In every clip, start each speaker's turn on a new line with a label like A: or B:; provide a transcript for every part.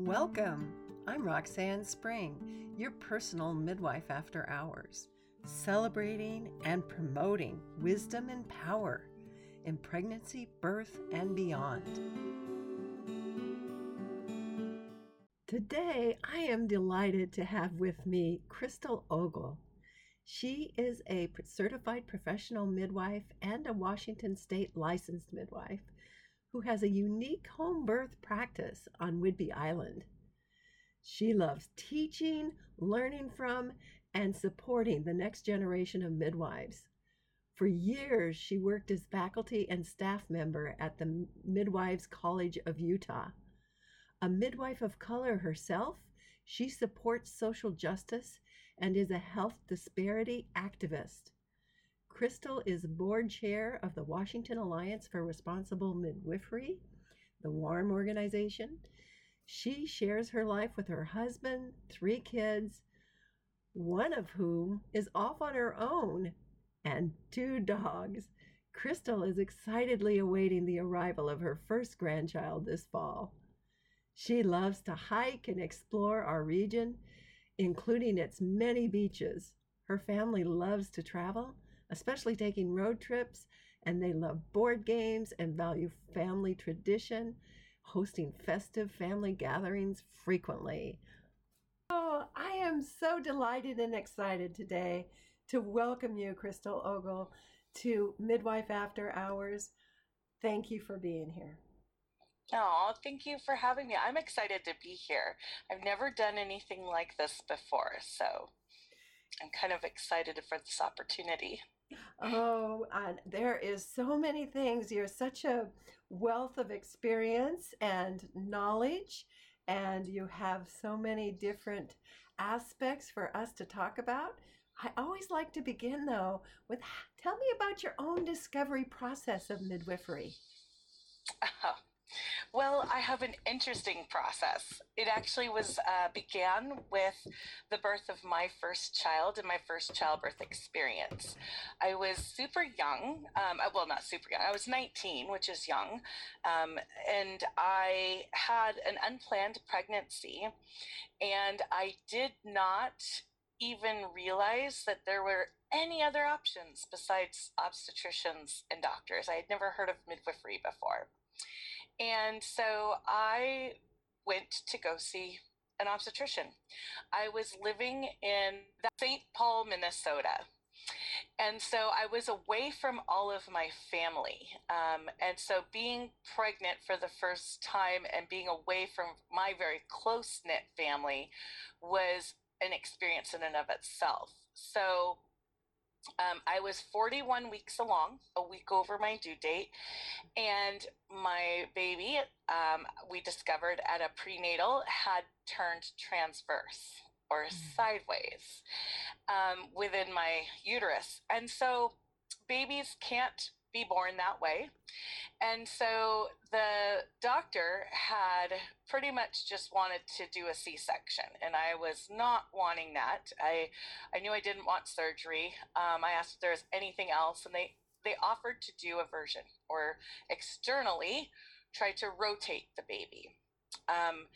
A: Welcome. I'm Roxanne Spring, your personal midwife after hours, celebrating and promoting wisdom and power in pregnancy, birth, and beyond. Today, I am delighted to have with me Crystal Ogle. She is a certified professional midwife and a Washington state licensed midwife who has a unique home birth practice on Whidbey Island. She loves teaching, learning from, and supporting the next generation of midwives. For years, she worked as faculty and staff member at the Midwives College of Utah. A midwife of color herself, she supports social justice and is a health disparity activist. Crystal is board chair of the Washington Alliance for Responsible Midwifery, the WARM organization. She shares her life with her husband, three kids, one of whom is off on her own, and two dogs. Crystal is excitedly awaiting the arrival of her first grandchild this fall. She loves to hike and explore our region, including its many beaches. Her family loves to travel especially taking road trips, and they love board games and value family tradition, hosting festive family gatherings frequently. Oh, I am so delighted and excited today to welcome you, Crystal Ogle, to Midwife After Hours. Thank you for being here.
B: Oh, thank you for having me. I'm excited to be here. I've never done anything like this before, so I'm kind of excited for this opportunity.
A: Oh, there is so many things. You're such a wealth of experience and knowledge, and you have so many different aspects for us to talk about. I always like to begin though with tell me about your own discovery process of midwifery.
B: Oh, well, I have an interesting process. It actually was uh, began with the birth of my first child and my first childbirth experience. I was super young. Um, uh, well, not super young. I was 19, which is young, um, and I had an unplanned pregnancy, and I did not even realize that there were any other options besides obstetricians and doctors. I had never heard of midwifery before. And so I went to go see an obstetrician. I was living in St. Paul, Minnesota. And so I was away from all of my family. Um, and so being pregnant for the first time and being away from my very close knit family was an experience in and of itself. So um, I was 41 weeks along, a week over my due date, and my baby, um, we discovered at a prenatal, had turned transverse or mm. sideways um, within my uterus. And so babies can't be born that way. And so the doctor had pretty much just wanted to do a C-section, and I was not wanting that. I I knew I didn't want surgery. Um, I asked if there was anything else, and they they offered to do a version or externally try to rotate the baby. Um,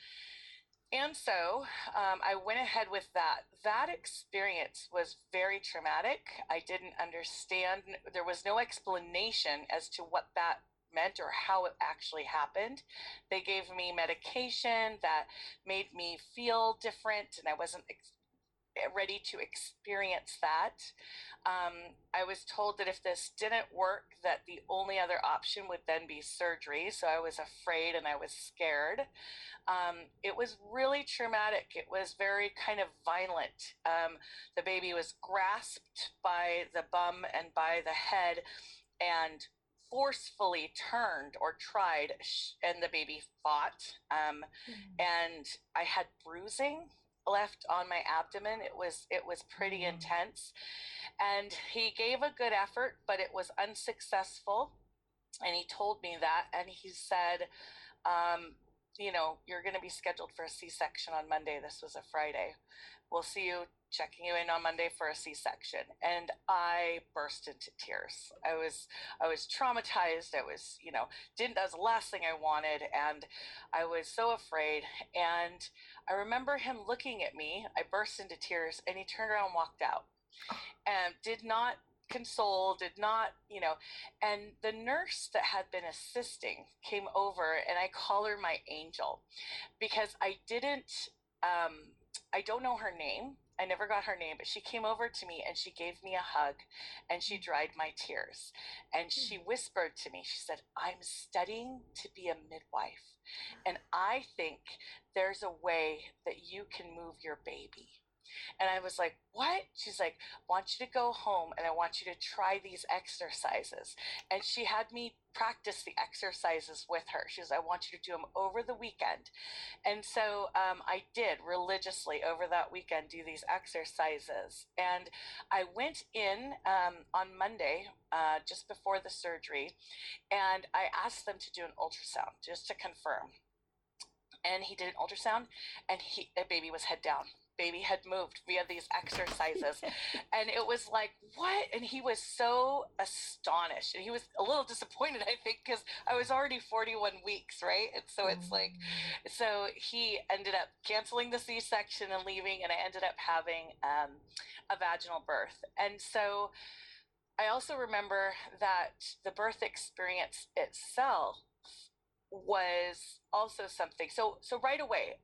B: and so um, I went ahead with that. That experience was very traumatic. I didn't understand, there was no explanation as to what that meant or how it actually happened. They gave me medication that made me feel different, and I wasn't ready to experience that. Um, I was told that if this didn't work, that the only other option would then be surgery. So I was afraid and I was scared. Um, it was really traumatic. It was very kind of violent. Um, the baby was grasped by the bum and by the head and forcefully turned or tried, and the baby fought. Um, mm-hmm. And I had bruising left on my abdomen it was it was pretty mm-hmm. intense and he gave a good effort but it was unsuccessful and he told me that and he said um, you know, you're going to be scheduled for a C section on Monday. This was a Friday. We'll see you checking you in on Monday for a C section. And I burst into tears. I was, I was traumatized. I was, you know, didn't, that was the last thing I wanted. And I was so afraid. And I remember him looking at me. I burst into tears and he turned around and walked out and did not console, did not, you know. And the nurse that had been assisting came over, and I call her my angel because I didn't, um, I don't know her name. I never got her name, but she came over to me and she gave me a hug and she dried my tears. And hmm. she whispered to me, she said, I'm studying to be a midwife. And I think there's a way that you can move your baby. And I was like, What? She's like, I want you to go home and I want you to try these exercises. And she had me practice the exercises with her. She says, I want you to do them over the weekend. And so um, I did religiously over that weekend do these exercises. And I went in um, on Monday, uh, just before the surgery, and I asked them to do an ultrasound just to confirm. And he did an ultrasound, and he, the baby was head down baby had moved via these exercises. and it was like, what? And he was so astonished. And he was a little disappointed, I think, because I was already 41 weeks, right? And so it's like, mm. so he ended up canceling the C section and leaving, and I ended up having um, a vaginal birth. And so, I also remember that the birth experience itself was also something. So so right away,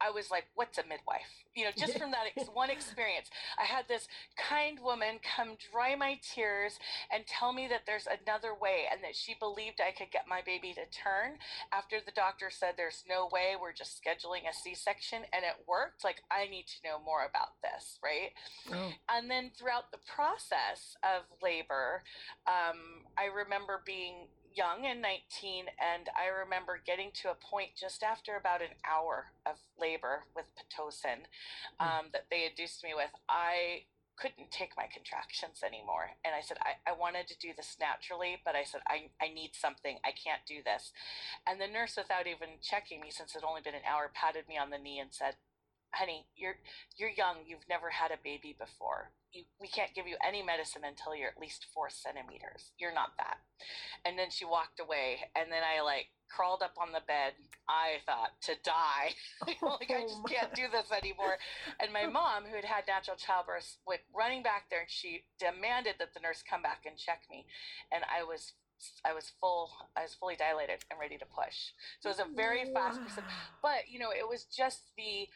B: I was like, what's a midwife? You know, just from that ex- one experience, I had this kind woman come dry my tears and tell me that there's another way and that she believed I could get my baby to turn after the doctor said there's no way, we're just scheduling a C section and it worked. Like, I need to know more about this, right? Oh. And then throughout the process of labor, um, I remember being young and 19, and I remember getting to a point just after about an hour of labor with Pitocin hmm. um, that they induced me with. I couldn't take my contractions anymore. And I said, I, I wanted to do this naturally, but I said, I, I need something. I can't do this. And the nurse, without even checking me, since it had only been an hour, patted me on the knee and said, honey, you're you're young. You've never had a baby before. You, we can't give you any medicine until you're at least four centimeters. You're not that. And then she walked away, and then I like crawled up on the bed. I thought to die. like oh I just can't do this anymore. And my mom, who had had natural childbirth, went running back there, and she demanded that the nurse come back and check me. And I was I was full, I was fully dilated and ready to push. So it was a very fast person. But, you know, it was just the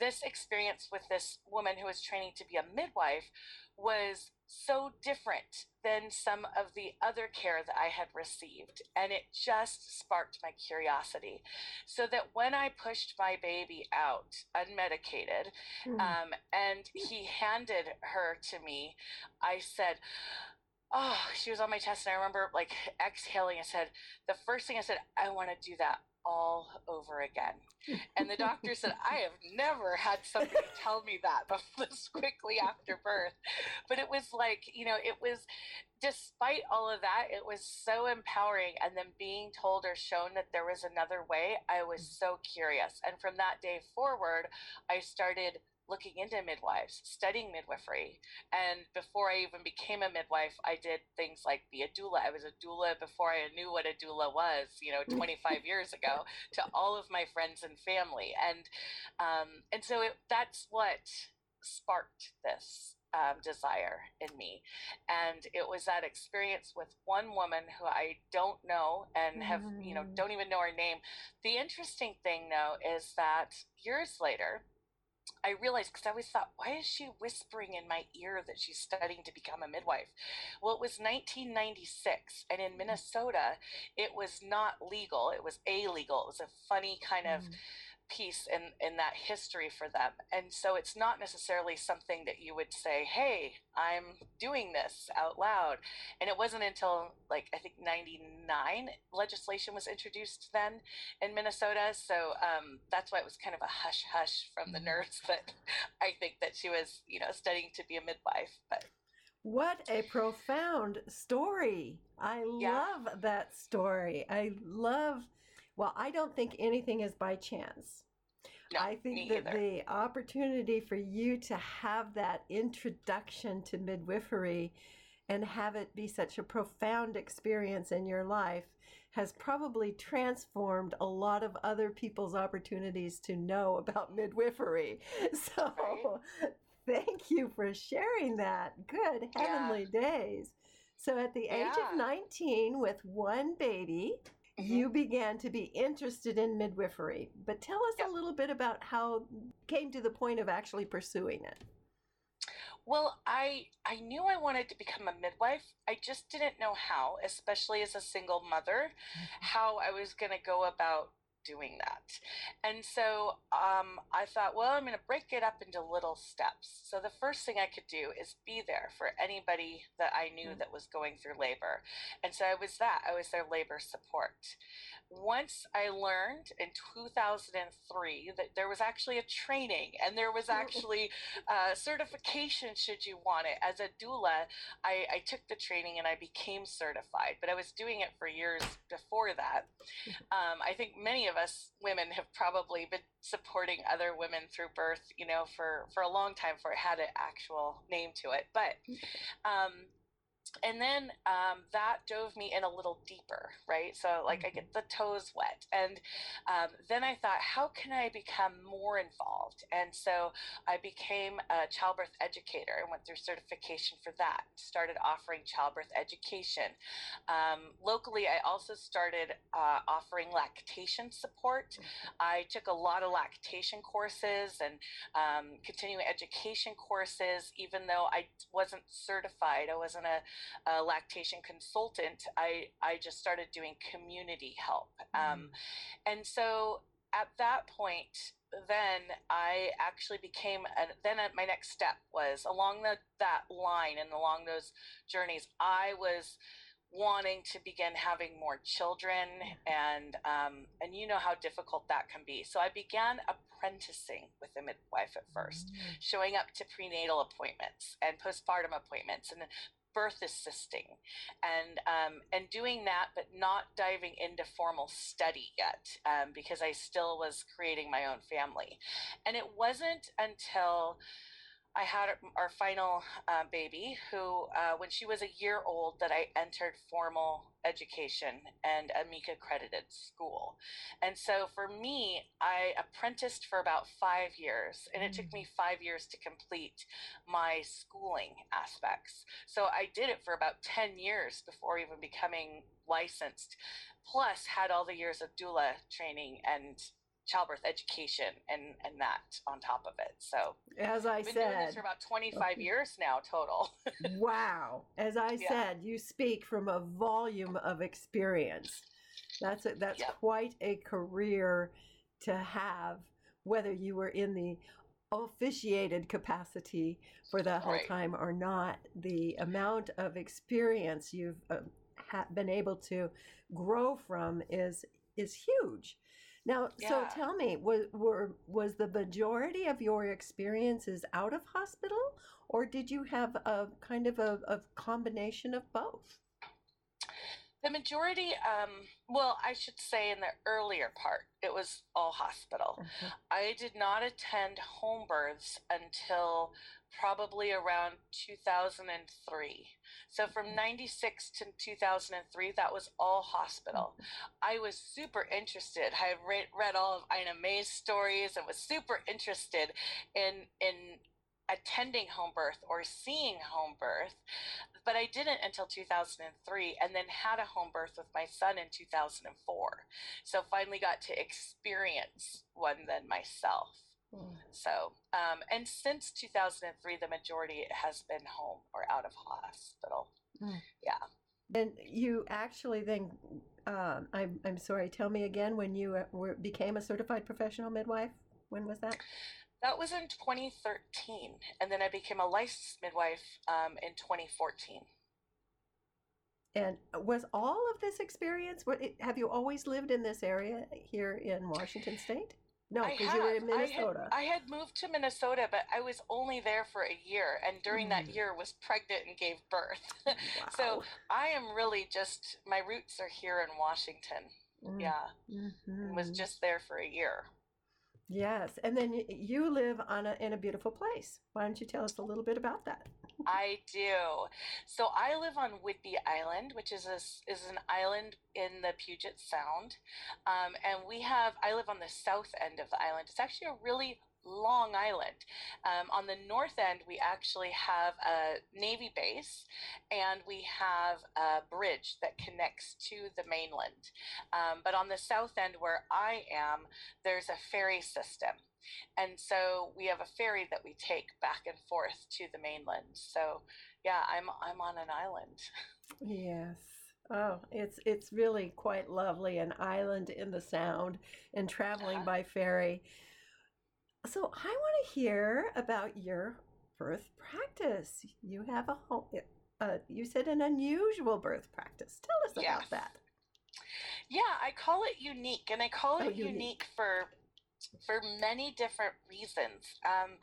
B: this experience with this woman who was training to be a midwife was so different than some of the other care that I had received. And it just sparked my curiosity. So that when I pushed my baby out unmedicated mm. um, and he handed her to me, I said, Oh, she was on my chest. And I remember like exhaling. I said, The first thing I said, I want to do that all over again. And the doctor said, I have never had somebody tell me that this quickly after birth. But it was like, you know, it was, despite all of that, it was so empowering. And then being told or shown that there was another way, I was mm. so curious. And from that day forward, I started looking into midwives, studying midwifery. And before I even became a midwife, I did things like be a doula. I was a doula before I knew what a doula was, you know, 25 years ago, to all of my friends and family. And um, and so it, that's what sparked this um, desire in me. And it was that experience with one woman who I don't know and have, you know, mm. don't even know her name. The interesting thing, though, is that years later, I realized because I always thought, why is she whispering in my ear that she's studying to become a midwife? Well, it was 1996, and in mm. Minnesota, it was not legal. It was illegal. It was a funny kind of. Piece in in that history for them. And so it's not necessarily something that you would say hey i'm doing this out loud. And it wasn't until like i think 99 legislation was introduced then in minnesota. So um, that's why it was kind of a hush hush from the mm-hmm. nurse that i think that she was you know studying to be a midwife but
A: what a profound story. I yeah. love that story. I love Well, I don't think anything is by chance.
B: No,
A: I think that
B: either.
A: the opportunity for you to have that introduction to midwifery and have it be such a profound experience in your life has probably transformed a lot of other people's opportunities to know about midwifery. So, thank you for sharing that. Good
B: Yeah.
A: heavenly days. So, at the age
B: Yeah.
A: of 19, with one baby,
B: Mhm.
A: you began to be interested in midwifery. But tell us
B: Yep.
A: a little bit about how came to the point of actually pursuing it.
B: Well, I I knew I wanted to become a midwife. I just didn't know how, especially as a single mother, how I was going to go about doing that. And so um, I thought, well, I'm going to break it up into little steps. So the first thing I could do is be there for anybody that I knew
A: Mm.
B: that was going through labor. And so I was that. I was their labor support. Once I learned in 2003 that there was actually a training and there was actually uh, certification should you want it. As a doula, I, I took the training and I became certified, but I was doing it for years before that. Um, I think many of us women have probably been supporting other women through birth, you know, for, for a long time before it had an actual name to it. But um, and then um, that dove me in a little deeper, right? So, like, I get the toes wet. And um, then I thought, how can I become more involved? And so I became a childbirth educator and went through certification for that, started offering childbirth education. Um, locally, I also started uh, offering lactation support. I took a lot of lactation courses and um, continuing education courses, even though I wasn't certified. I wasn't a a lactation consultant, I, I just started doing community help. Um, and so at that point, then I actually became, a, then my next step was along the, that line and along those journeys, I was wanting to begin having more children and um, and you know how difficult that can be. So i began apprenticing with a midwife at first showing up to prenatal appointments and postpartum appointments and birth assisting and um, and doing that but not diving into formal study yet um, because i still was creating my own family. And it wasn't until I had our final uh, baby, who, uh, when she was a year old, that I entered formal education and AMICA accredited school. And so for me, I apprenticed for about five years, and it took me five years to complete my schooling aspects. So I did it for about 10 years before even becoming licensed, plus had all the years of doula training and childbirth education and and that on top of it. So
A: as I
B: I've been doing this
A: said,
B: for about 25 years now total.
A: wow. As I
B: Yeah.
A: said, you speak from a volume of experience. That's a, that's
B: Yeah.
A: quite a career to have, whether you were in the officiated capacity for that whole
B: Right.
A: time or not. The amount of experience you've uh, ha- been able to grow from is is huge. Now, so tell me, was were was the majority of your experiences out of hospital, or did you have a kind of a, a combination of both?
B: The majority, um, well, I should say in the earlier part, it was all hospital. I did not attend home births until probably around 2003. So from mm. 96 to 2003, that was all hospital. Mm. I was super interested. I read, read all of Ina May's stories and was super interested in, in attending home birth or seeing home birth but I didn't until 2003 and then had a home birth with my son in 2004. So finally got to experience one then myself. So, um, and since 2003, the majority has been home or out of hospital.
A: Mm.
B: Yeah.
A: And you actually then, um, I'm I'm sorry. Tell me again when you uh, were, became a certified professional midwife. When was that?
B: That was in 2013. And then I became a licensed midwife um, in 2014.
A: And was all of this experience? What, have you always lived in this area here in Washington State? No, because you were in
B: I had-
A: Minnesota.
B: I had, moved to Minnesota, but I was only there for a year, and during that
A: Mm.
B: year was pregnant and gave birth.
A: wow.
B: so I am really just my roots are here in Washington. Mm. Yeah. Mm-hmm. Was just there for a year.
A: Yes, and then you live on a, in a beautiful place. Why don't you tell us a little bit about that?
B: I do. So I live on Whidbey Island, which is a, is an island in the Puget Sound, um, and we have. I live on the south end of the island. It's actually a really Long Island. Um, on the north end, we actually have a Navy base and we have a bridge that connects to the mainland. Um, but on the south end, where I am, there's a ferry system. And so we have a ferry that we take back and forth to the mainland. So yeah, I'm I'm on an island.
A: Yes. Oh, it's it's really quite lovely, an island in the Sound, and traveling uh-huh. by ferry. So I want to hear about your birth practice. You have a home. Uh, you said an unusual birth practice. Tell us yes. about that.
B: Yeah, I call it unique, and I call it oh, unique. unique. for for many different reasons. Um,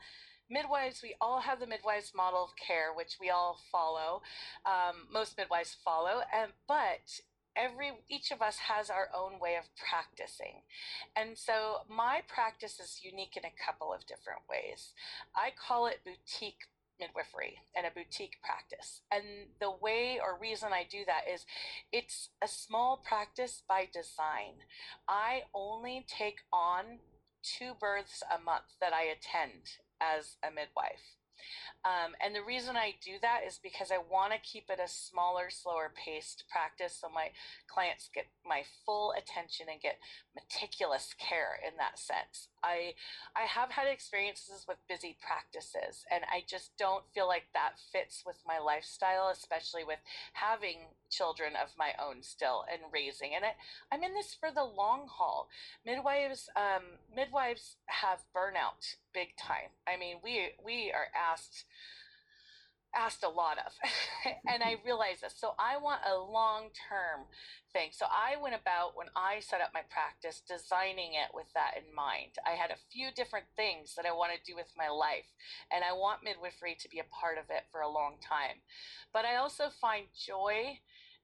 B: midwives, we all have the midwives model of care, which we all follow. Um, most midwives follow, and but every each of us has our own way of practicing. And so my practice is unique in a couple of different ways. I call it boutique midwifery and a boutique practice. And the way or reason i do that is it's a small practice by design. I only take on two births a month that i attend as a midwife um, and the reason I do that is because I want to keep it a smaller, slower paced practice so my clients get my full attention and get meticulous care in that sense. I I have had experiences with busy practices and I just don't feel like that fits with my lifestyle, especially with having children of my own still and raising. And I, I'm in this for the long haul. Midwives um, midwives have burnout big time. I mean, we we are asked asked a lot of and i realized this. So i want a long term thing. So i went about when i set up my practice designing it with that in mind. I had a few different things that i want to do with my life and i want midwifery to be a part of it for a long time. But i also find joy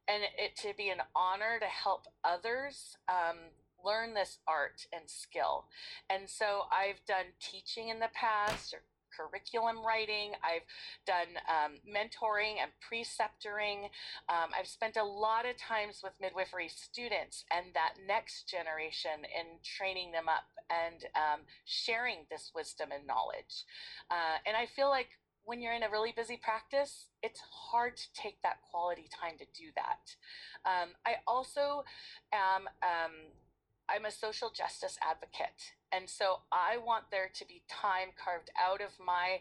B: and it to be an honor to help others um, learn this art and skill. And so i've done teaching in the past or curriculum writing. I've done um, mentoring and preceptoring. Um, I've spent a lot of times with midwifery students and that next generation in training them up and um, sharing this wisdom and knowledge. Uh, and I feel like when you're in a really busy practice, it's hard to take that quality time to do that. Um, I also am um, I'm a social justice advocate. And so I want there to be time carved out of my,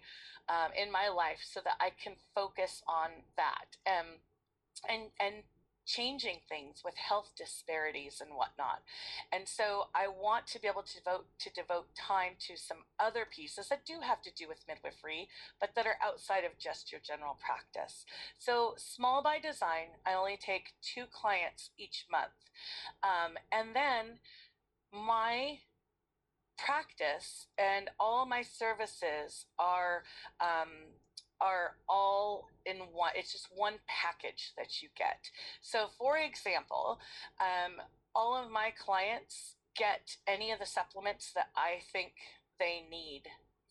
B: um, in my life so that I can focus on that um, and, and changing things with health disparities and whatnot. And so I want to be able to devote to devote time to some other pieces that do have to do with midwifery, but that are outside of just your general practice. So small by design, I only take two clients each month. Um, and then my practice and all my services are um, are all in one it's just one package that you get. So for example um, all of my clients get any of the supplements that i think they need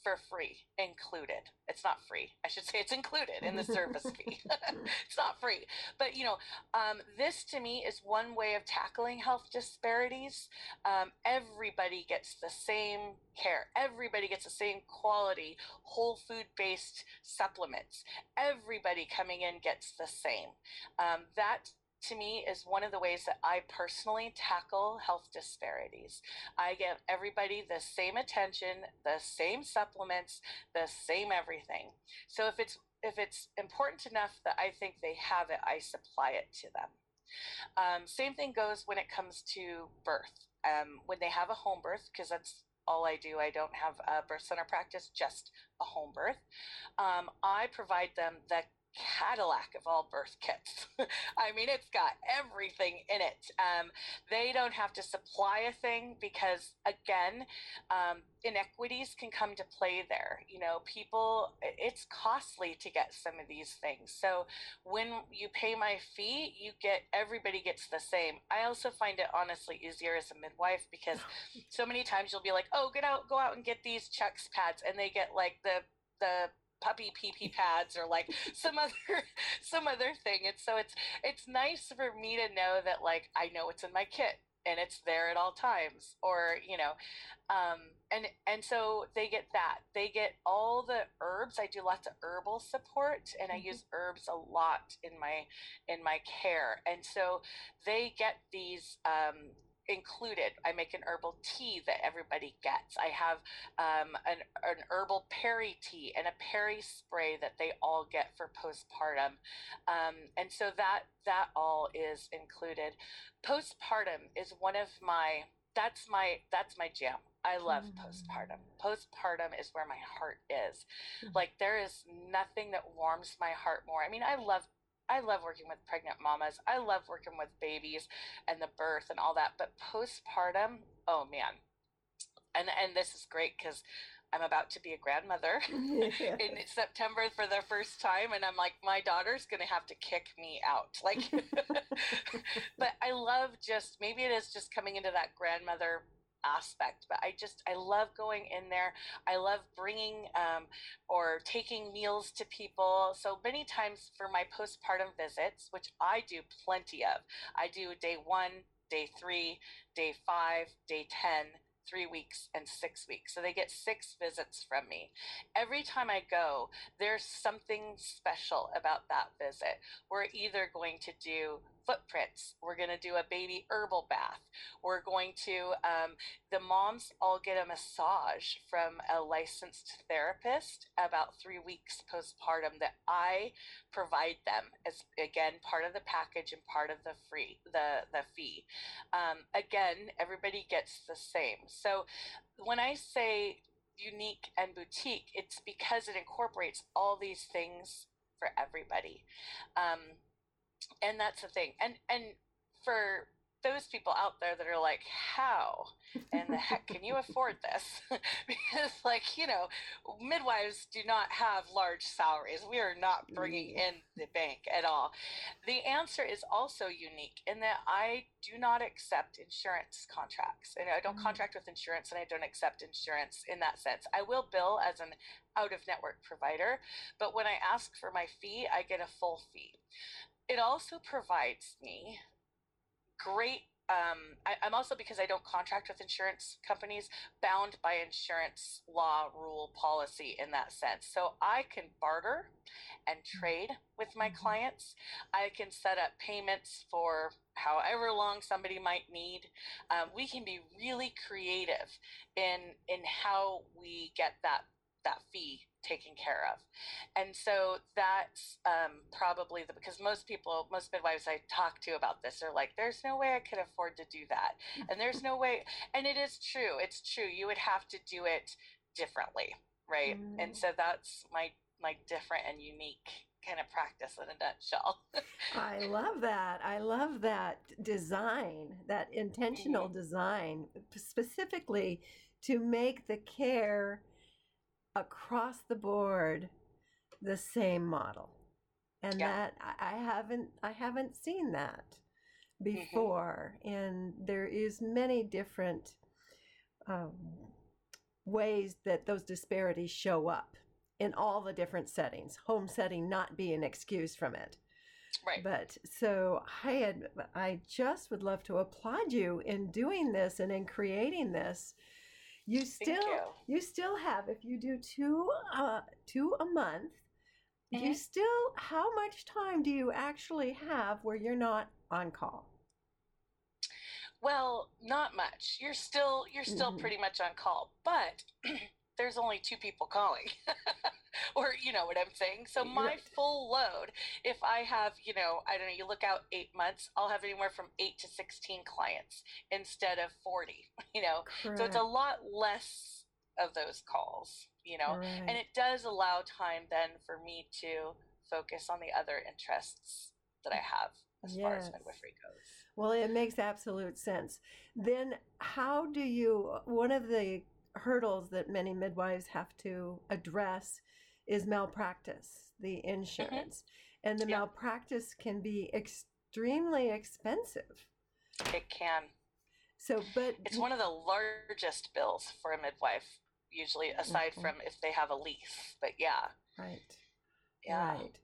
B: for free included. It's not free. I should say it's included in the service fee. it's not free. But, you know, um, this to me is one way of tackling health disparities. Um, everybody gets the same care, everybody gets the same quality, whole food based supplements. Everybody coming in gets the same. Um, that to me is one of the ways that I personally tackle health disparities. I give everybody the same attention, the same supplements, the same everything. So if it's if it's important enough that I think they have it, I supply it to them. Um, same thing goes when it comes to birth. Um, when they have a home birth, because that's all I do. I don't have a birth center practice, just a home birth. Um, I provide them the Cadillac of all birth kits. I mean, it's got everything in it. Um, they don't have to supply a thing because, again, um, inequities can come to play there. You know, people, it's costly to get some of these things. So when you pay my fee, you get everybody gets the same. I also find it honestly easier as a midwife because so many times you'll be like, oh, get out, go out and get these Chux pads, and they get like the the puppy pee pee pads or like some other some other thing. And so it's it's nice for me to know that like i know it's in my kit and it's there at all times or you know um, and and so they get that. They get all the herbs. I do lots of herbal support and i mm-hmm. use herbs a lot in my in my care. And so they get these um, included. I make an herbal tea that everybody gets. I have um, an, an herbal peri tea and a peri spray that they all get for postpartum, um, and so that that all is included. Postpartum is one of my that's my that's my jam. I love mm. postpartum. Postpartum is where my heart is. Mm. Like there is nothing that warms my heart more. I mean, I love I love working with pregnant mamas. I love working with babies and the birth and all that. But postpartum, oh man. And and this is great because I'm about to be a grandmother in September for the first time, and I'm like, my daughter's gonna have to kick me out. Like, but I love just maybe it is just coming into that grandmother aspect but i just i love going in there i love bringing um, or taking meals to people so many times for my postpartum visits which i do plenty of i do day one day three day five day 10 three weeks and six weeks. So they get six visits from me. Every time I go, there's something special about that visit. We're either going to do footprints. We're going to do a baby herbal bath. We're going to, um, the moms all get a massage from a licensed therapist about three weeks postpartum that I provide them as, again, part of the package and part of the free, the, the fee. Um, again, everybody gets the same. So when I say unique and boutique, it's because it incorporates all these things for everybody. Um, and that's the thing. And and for those people out there that are like how and the heck can you afford this? Because like you know midwives do not have large salaries. We are not bringing mm. in the bank at all. The answer is also unique in that i do not accept insurance contracts. And i don't mm. contract with insurance and i don't accept insurance in that sense. I will bill as an out of network provider but when i ask for my fee i get a full fee it also provides me great um, I, am also because I don't contract with insurance companies bound by insurance law rule policy in that sense. So I can barter and trade with my mm-hmm. clients. I can set up payments for however long somebody might need. Um, we can be really creative in in how we get that that fee taken care of. And so that's um, probably the, because most people, most midwives I talk to about this are like, there's no way I could afford to do that. And there's no way, and it is true. It's true. You would have to do it differently. Right. Mm. And so that's my, my different and unique kind of practice in a nutshell.
A: I love that. I love that design, that intentional mm-hmm. design, specifically to make the care across the board the same model and yeah. that I haven't I haven't seen that mm-hmm. before mm-hmm. and there is many different um, ways that those disparities show up in all the different settings home setting not be an excuse from it
B: right
A: but so i had i just would love to applaud you in doing this and in creating this you still you. you. still have if you do two uh two a month mm-hmm. you still how much time do you actually have where you're not on call
B: well not much you're still you're still mm-hmm. pretty much on call but there's only two people calling or you know what i'm saying so my full load if i have you know i don't know you look out eight months i'll have anywhere from eight to 16 clients instead of 40 you know Correct. so it's a lot less of those calls you know right. and it does allow time then for me to focus on the other interests that I have as yes. far as midwifery goes.
A: Well, it makes absolute sense. Then, how do you, one of the hurdles that many midwives have to address is malpractice, the mm-hmm. insurance. Mm-hmm. And the yeah. malpractice can be extremely expensive.
B: It can.
A: So, but
B: it's one of the largest bills for a midwife, usually, aside mm-hmm. from if they have a lease. But yeah.
A: Right.
B: Yeah. Right.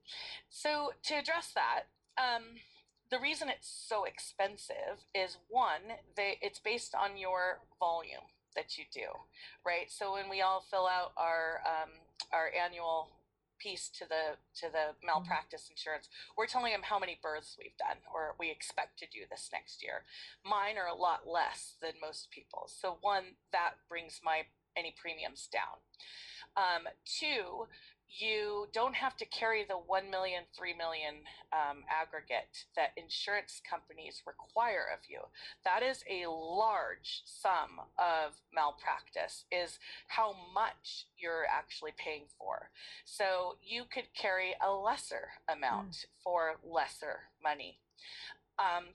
B: So, to address that, um, the reason it's so expensive is one, they, it's based on your volume that you do, right? So when we all fill out our um, our annual piece to the to the mm-hmm. malpractice insurance we're telling them how many births we've done or we expect to do this next year mine are a lot less than most people so one that brings my any premiums down um, two you don't have to carry the 1 million 3 million um, aggregate that insurance companies require of you. That is a large sum of malpractice is how much you're actually paying for. So you could carry a lesser amount mm. for lesser money. Um,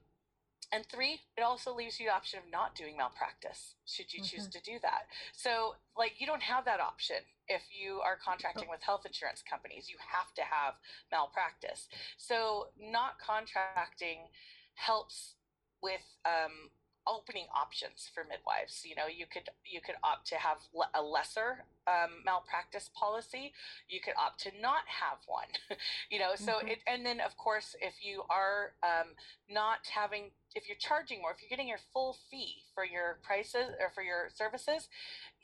B: and three, it also leaves you the option of not doing malpractice should you choose mm-hmm. to do that. So, like, you don't have that option if you are contracting with health insurance companies. You have to have malpractice. So, not contracting helps with um, opening options for midwives. You know, you could you could opt to have a lesser um, malpractice policy. You could opt to not have one. you know, so mm-hmm. it and then of course if you are um, not having if you're charging more, if you're getting your full fee for your prices or for your services,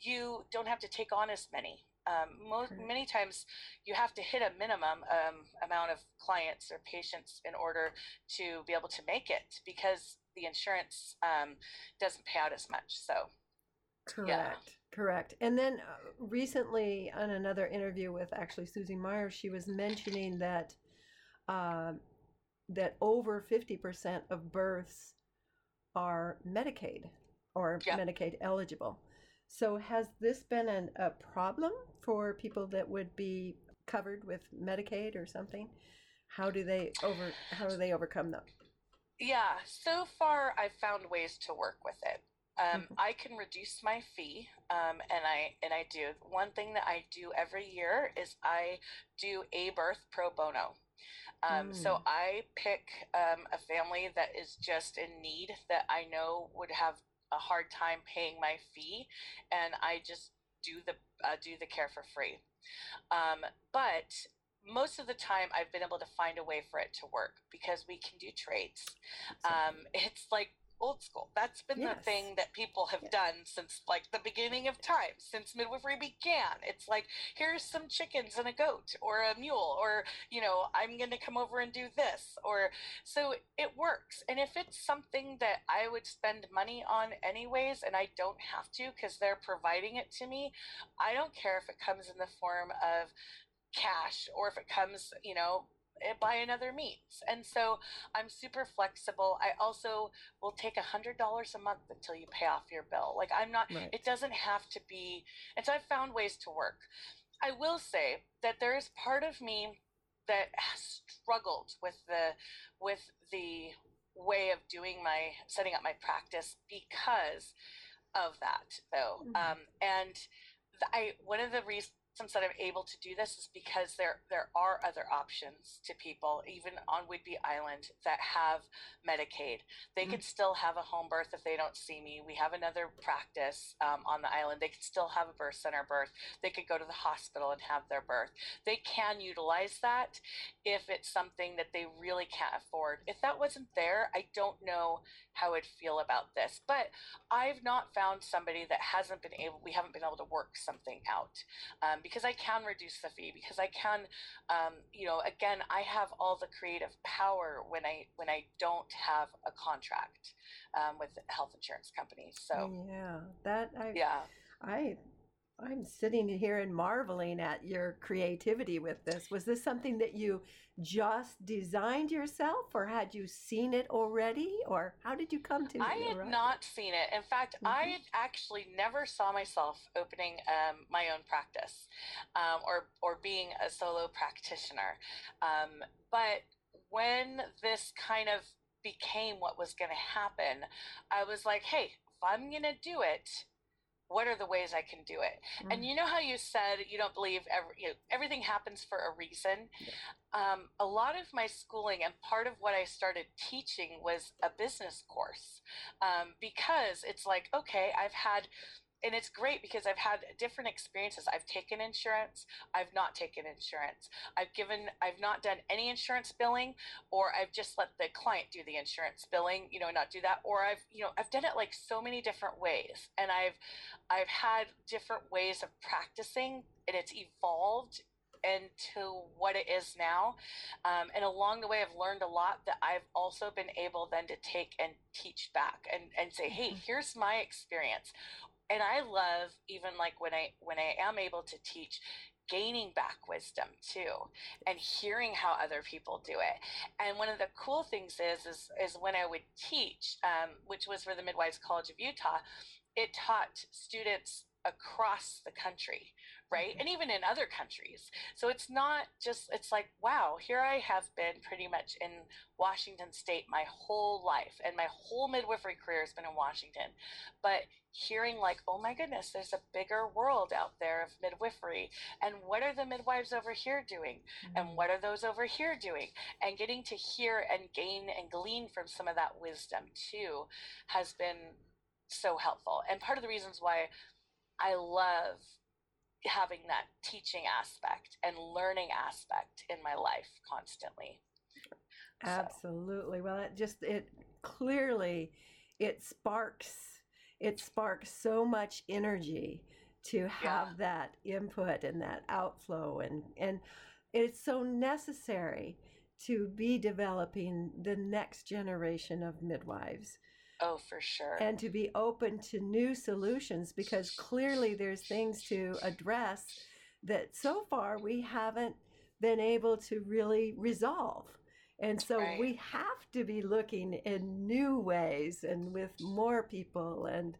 B: you don't have to take on as many. Um, most, many times you have to hit a minimum um, amount of clients or patients in order to be able to make it because the insurance um, doesn't pay out as much. So,
A: correct, yeah. correct. And then uh, recently, on another interview with actually Susie Meyer, she was mentioning that uh, that over fifty percent of births are Medicaid or yeah. Medicaid eligible. So, has this been an, a problem for people that would be covered with Medicaid or something? How do they over how do they overcome that?
B: Yeah, so far I've found ways to work with it. Um, mm-hmm. I can reduce my fee, um, and I and I do. One thing that I do every year is I do a birth pro bono. Um, mm. So I pick um, a family that is just in need that I know would have a hard time paying my fee, and I just do the uh, do the care for free. Um, but most of the time I've been able to find a way for it to work because we can do trades. Um, it's like old school. That's been yes. the thing that people have yes. done since like the beginning of time, since midwifery began. It's like, here's some chickens and a goat or a mule, or, you know, I'm going to come over and do this. Or so it works. And if it's something that I would spend money on anyways, and I don't have to because they're providing it to me, I don't care if it comes in the form of cash or if it comes, you know, by another means. And so I'm super flexible. I also will take a hundred dollars a month until you pay off your bill. Like I'm not, right. it doesn't have to be, and so I've found ways to work. I will say that there is part of me that has struggled with the, with the way of doing my, setting up my practice because of that though. Mm-hmm. Um, and I, one of the reasons that I'm able to do this is because there there are other options to people, even on Whidbey Island, that have Medicaid. They mm-hmm. could still have a home birth if they don't see me. We have another practice um, on the island. They could still have a birth center birth. They could go to the hospital and have their birth. They can utilize that if it's something that they really can't afford. If that wasn't there, I don't know how I'd feel about this. But I've not found somebody that hasn't been able. We haven't been able to work something out. Um, because I can reduce the fee because I can, um, you know, again, I have all the creative power when I when I don't have a contract um, with health insurance companies. So
A: yeah, that I
B: yeah
A: I I'm sitting here and marveling at your creativity with this. Was this something that you just designed yourself, or had you seen it already, or how did you come to?
B: I had not seen it. In fact, mm-hmm. I actually never saw myself opening um, my own practice, um, or or being a solo practitioner. Um, but when this kind of became what was going to happen, I was like, hey, if I'm going to do it, what are the ways I can do it? Mm-hmm. And you know how you said you don't believe every, you know, everything happens for a reason? Yeah. Um, a lot of my schooling and part of what I started teaching was a business course um, because it's like, okay, I've had and it's great because I've had different experiences. I've taken insurance, I've not taken insurance. I've given I've not done any insurance billing or I've just let the client do the insurance billing, you know, not do that or I've, you know, I've done it like so many different ways and I've I've had different ways of practicing and it's evolved into what it is now. Um, and along the way, I've learned a lot that I've also been able then to take and teach back and, and say, hey, mm-hmm. here's my experience and I love even like when I when I am able to teach gaining back wisdom too and hearing how other people do it. And one of the cool things is is, is when i would teach um, which was for the midwives college of utah it taught students across the country right? Mm-hmm. and even in other countries. So it's not just it's like wow here i have been pretty much in washington state my whole life and my whole midwifery career has been in washington. But hearing like oh my goodness there's a bigger world out there of midwifery and what are the midwives over here doing? Mm-hmm. and what are those over here doing? And getting to hear and gain and glean from some of that wisdom too has been so helpful. And part of the reasons why i love having that teaching aspect and learning aspect in my life constantly
A: absolutely so. well it just it clearly it sparks it sparks so much energy to have yeah. that input and that outflow and and it's so necessary to be developing the next generation of midwives
B: oh for sure
A: and to be open to new solutions because clearly there's things to address that so far we haven't been able to really resolve and so right. we have to be looking in new ways and with more people and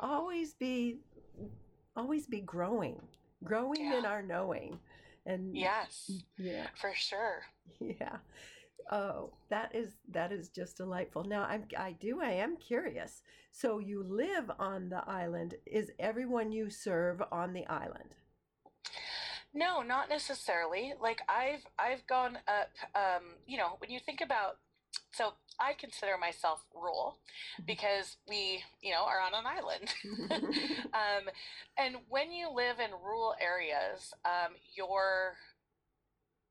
A: always be always be growing, growing yeah. in our knowing. And
B: yes. Yeah. For sure.
A: Yeah. Oh, that is that is just delightful. Now I'm I do I am curious. So you live on the island. Is everyone you serve on the island?
B: No, not necessarily. Like I've I've gone up. Um, you know, when you think about, so I consider myself rural mm-hmm. because we, you know, are on an island. um, and when you live in rural areas, um, your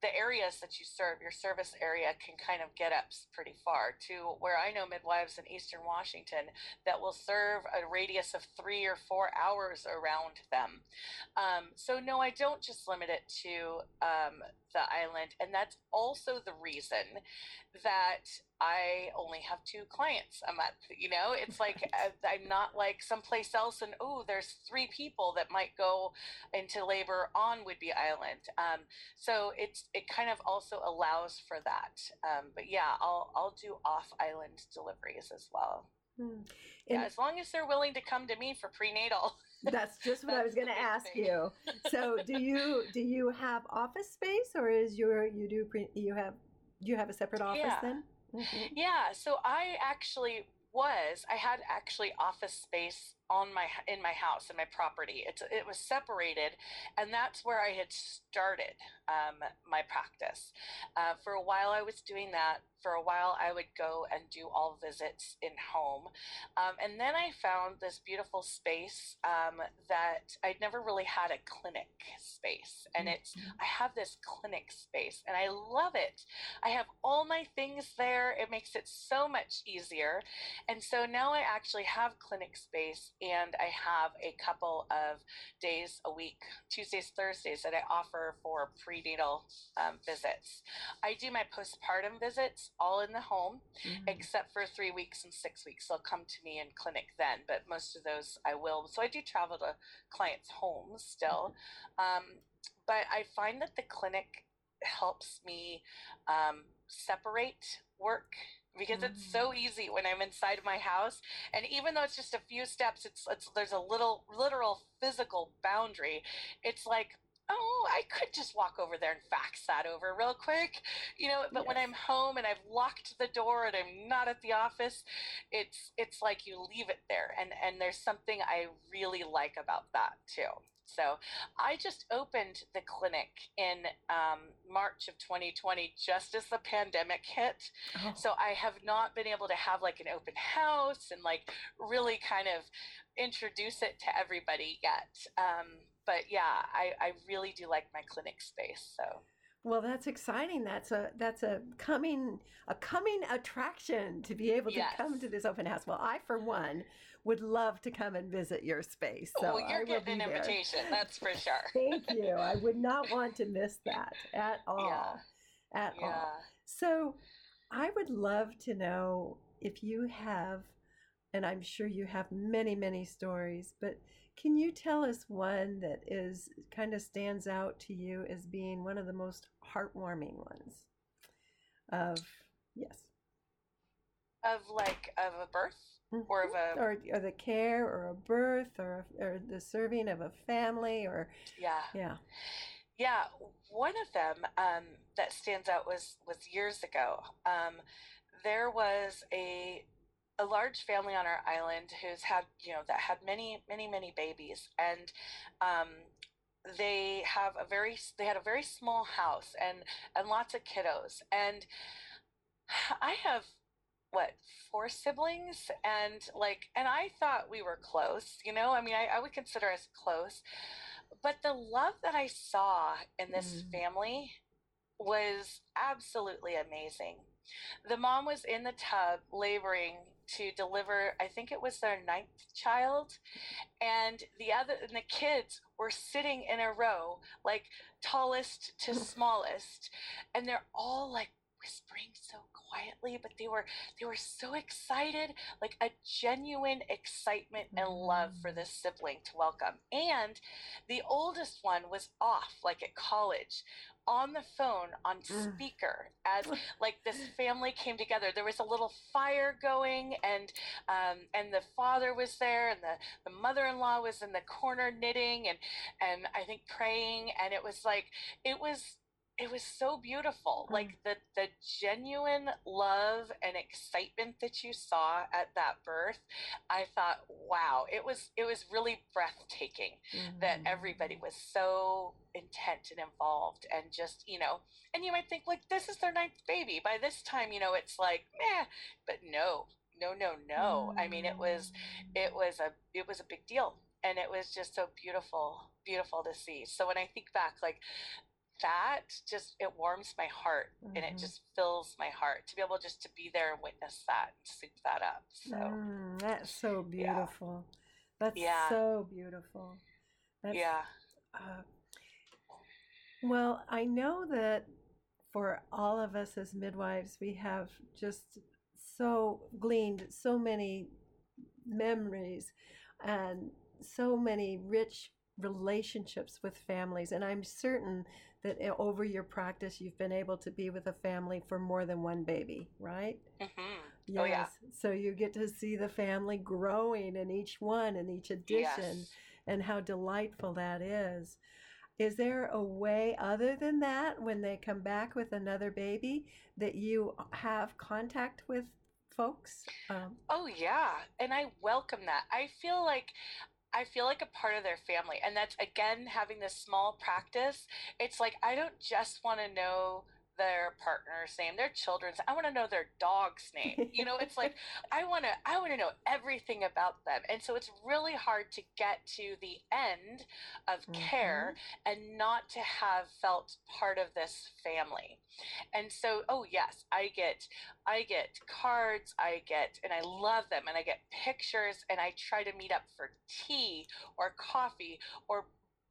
B: the areas that you serve, your service area can kind of get up pretty far to where I know midwives in Eastern Washington that will serve a radius of three or four hours around them. Um, so, no, I don't just limit it to um, the island. And that's also the reason that I only have two clients a month. You know, it's like uh, I'm not like someplace else, and oh, there's three people that might go into labor on Whidbey Island. Um, so it's it kind of also allows for that. Um, but yeah, I'll I'll do off island deliveries as well. Hmm. Yeah, as long as they're willing to come to me for prenatal.
A: That's just what I was going to ask thing. you. So, do you do you have office space, or is your you do pre, you have you have a separate office
B: yeah.
A: then?
B: Mm-hmm. Yeah. So I actually was I had actually office space on my in my house in my property. It's it was separated, and that's where I had started um, my practice. Uh, for a while, I was doing that. For a while, I would go and do all visits in home, um, and then I found this beautiful space um, that I'd never really had a clinic space, and it's mm-hmm. I have this clinic space, and I love it. I have all my things there. It makes it so much easier, and so now I actually have clinic space and I have a couple of days a week, Tuesdays, Thursdays, that I offer for prenatal um, visits. I do my postpartum visits all in the home, mm-hmm. except for three weeks and six weeks. They'll come to me in clinic then, but most of those I will. So I do travel to clients' homes still. Mm-hmm. Um, but I find that the clinic helps me um, separate work because mm. it's so mm. easy when I'm inside my house. And even though it's just a few steps, it's, it's there's a little literal physical boundary. It's like, oh, I could just walk over there and fax that over real quick, you know. But yes. when I'm home and I've locked the door and I'm not at the office, it's it's like you leave it there, and and there's something I really like about that too. So I just opened the clinic in um, March of 2020, just as the pandemic hit. Oh. So I have not been able to have like an open house and like really kind of introduce it to everybody yet. Um, but yeah, I, I really do like my clinic space. So.
A: Well, that's exciting. That's a that's a coming a coming attraction to be able to yes. come to this open house. Well, I for one would love to come and visit your space. So
B: well, you're I getting an there. invitation, that's for sure.
A: Thank you. I would not want to miss that at all. Yeah. At yeah. all. So I would love to know if you have, and I'm sure you have many, many stories, but can you tell us one that is kind of stands out to you as being one of the most heartwarming ones? Of yes.
B: Of like of a birth? Mm-hmm. or of a
A: or, or the care or a birth or or the serving of a family or
B: yeah.
A: yeah.
B: Yeah one of them um, that stands out was was years ago. Um, there was a a large family on our island who's had you know that had many many many babies. And um, they have a very they had a very small house and and lots of kiddos. And i have what four siblings? And like and i thought we were close you know? I mean i, I would consider us close. But the love that i saw in this mm. family was absolutely amazing. The mom was in the tub laboring to deliver i think it was their ninth child and the other and the kids were sitting in a row like tallest to smallest and they're all like whispering so quietly, but they were they were so excited, like a genuine excitement and love for mm. this sibling to welcome. And the oldest one was off, like at college, on the phone on speaker as like this family came together there was a little fire going and um, and the father was there and the, the mother-in-law was in the corner knitting and and i think praying and it was like it was it was so beautiful. Mm. Like the the genuine love and excitement that you saw at that birth, I thought, wow, it was it was really breathtaking mm-hmm. that everybody was so intent and involved and just, you know, and you might think like this is their ninth baby. By this time, you know, it's like, meh, but no, no, no, no. Mm. I mean it was it mm. was a it was a big deal. And it was just so beautiful, beautiful to see. So when I think back, like that just it warms my heart mm-hmm. and it mm-hmm. just fills my heart to be able just to be there and witness that and soup that up so
A: mm, that's so beautiful yeah. that's yeah. so beautiful
B: that's, yeah
A: uh, well i know that for all of us as midwives we have just so gleaned so many memories and so many rich relationships with families and i'm certain that over your practice you've been able to be with a family for more than one baby, right?
B: Mm-hmm.
A: Yes. Oh, yeah. So you get to see the family growing in each one and each addition yes. and how delightful that is. Is there a way other than that when they come back with another baby that you have contact with folks?
B: Um, oh, yeah. And I welcome that. I feel like I feel like a part of their family. And that's again having this small practice. It's like I don't just want to know their partner's name, their children's. I want to know their dog's name. You know, it's like I want to I want to know everything about them. And so it's really hard to get to the end of mm-hmm. care and not to have felt part of this family. And so, oh yes, I get I get cards, I get and I love them and I get pictures and I try to meet up for tea or coffee or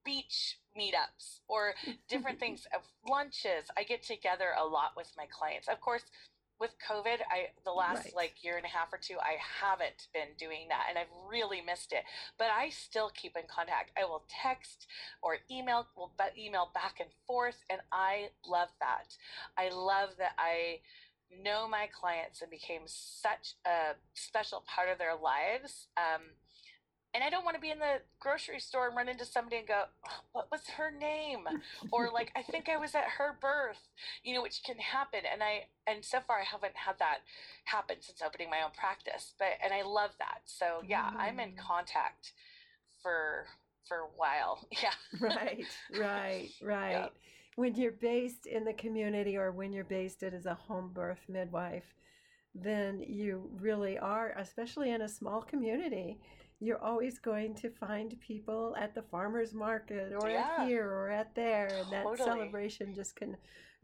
B: beach meetups or different things of lunches. I get together a lot with my clients. Of course, with COVID, I the last right. like year and a half or two, I haven't been doing that, and I've really missed it. But I still keep in contact. I will text or email, will email back and forth, and I love that. I love that I know my clients and became such a special part of their lives. Um, and I don't want to be in the grocery store and run into somebody and go, "What was her name?" or like, "I think I was at her birth," you know, which can happen. And I and so far I haven't had that happen since opening my own practice. But and I love that. So yeah, mm. I'm in mm. contact for for a while. Yeah.
A: right. Right. Right. Yeah. When you're based in the community or when you're based it as a home birth midwife, then you really are, especially in a small community you're always going to find people at the farmers market or yeah. at here or at there and that celebration just can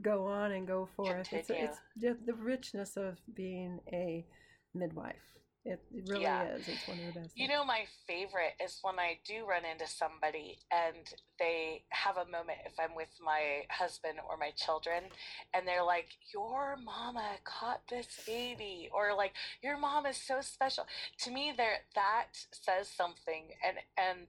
A: go on and go forth. It's, it's the richness of being a midwife it, really yeah. is. It's one of the best.
B: You know, my favorite is when I do run into somebody and they have a moment if I'm with my husband or my children and they're like, Your mama caught this baby or like your mom is so special. To me there that says something and and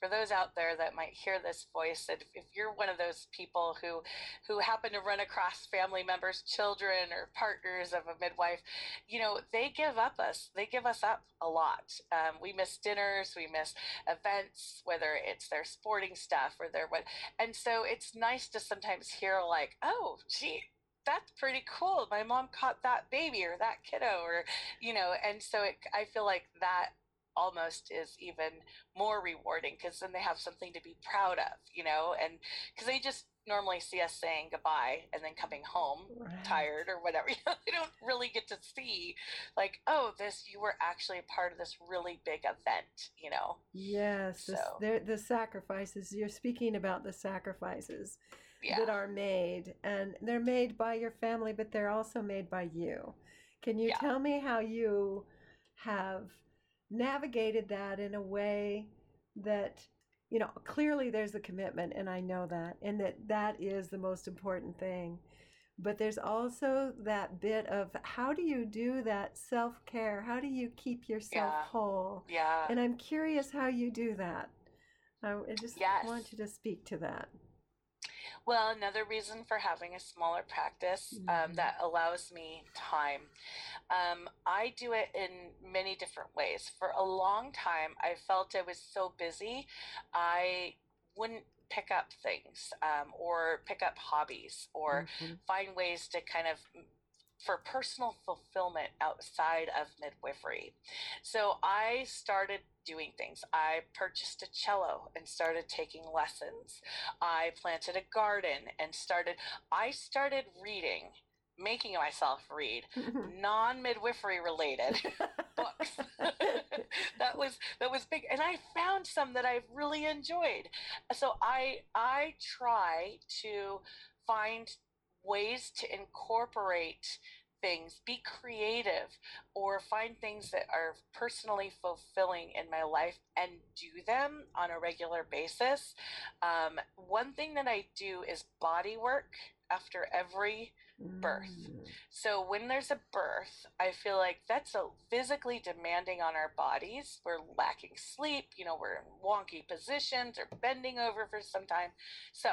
B: for those out there that might hear this voice that if you're one of those people who who happen to run across family members children or partners of a midwife you know they give up us they give us up a lot um, we miss dinners we miss events whether it's their sporting stuff or their what and so it's nice to sometimes hear like oh gee that's pretty cool. My mom caught that baby or that kiddo, or you know, and so it, I feel like that almost is even more rewarding because then they have something to be proud of, you know, and because they just normally see us saying goodbye and then coming home right. tired or whatever. You know, they don't really get to see, like, oh, this you were actually a part of this really big event, you know.
A: Yes, so. the, the sacrifices. You're speaking about the sacrifices yeah. that are made, and they're made by your family, but they're also made by you. Can you yeah. tell me how you have navigated that in a way that you know clearly there's a commitment and i know that and that that is the most important thing. But there's also that bit of how do you do that self-care? How do you keep yourself
B: yeah.
A: whole?
B: Yeah.
A: And i'm curious how you do that. I just yes. want you to speak to that
B: well, another reason for having a smaller practice um, mm-hmm. that allows me time. Um, I do it in many different ways. For a long time, I felt I was so busy, I wouldn't pick up things um, or pick up hobbies or mm-hmm. find ways to kind of for personal fulfillment outside of midwifery. So I started doing things. I purchased a cello and started taking lessons. I planted a garden and started I started reading making myself read non-midwifery related books that was that was big and i found some that i really enjoyed so i i try to find ways to incorporate things, be creative, or find things that are personally fulfilling in my life and do them on a regular basis. Um, one thing that I do is body work after every birth. Mm. So when there's a birth, I feel like that's a physically demanding on our bodies. We're lacking sleep, you know, we're in wonky positions or bending over for some time. So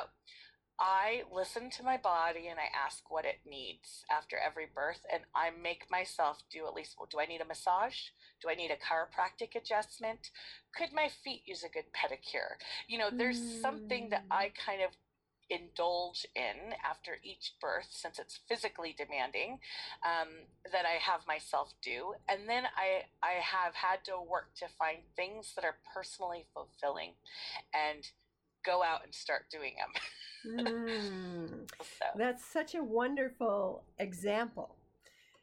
B: I listen to my body and I ask what it needs after every birth, and I make myself do at least well, do I need a massage? Do I need a chiropractic adjustment? Could my feet use a good pedicure? You know, there's mm. something that I mm. kind of indulge in after each birth since it's physically demanding um, that i have myself do and then i i have had to work to find things that are personally fulfilling and go out and start doing them.
A: Mm.
B: so,
A: That's such a wonderful example,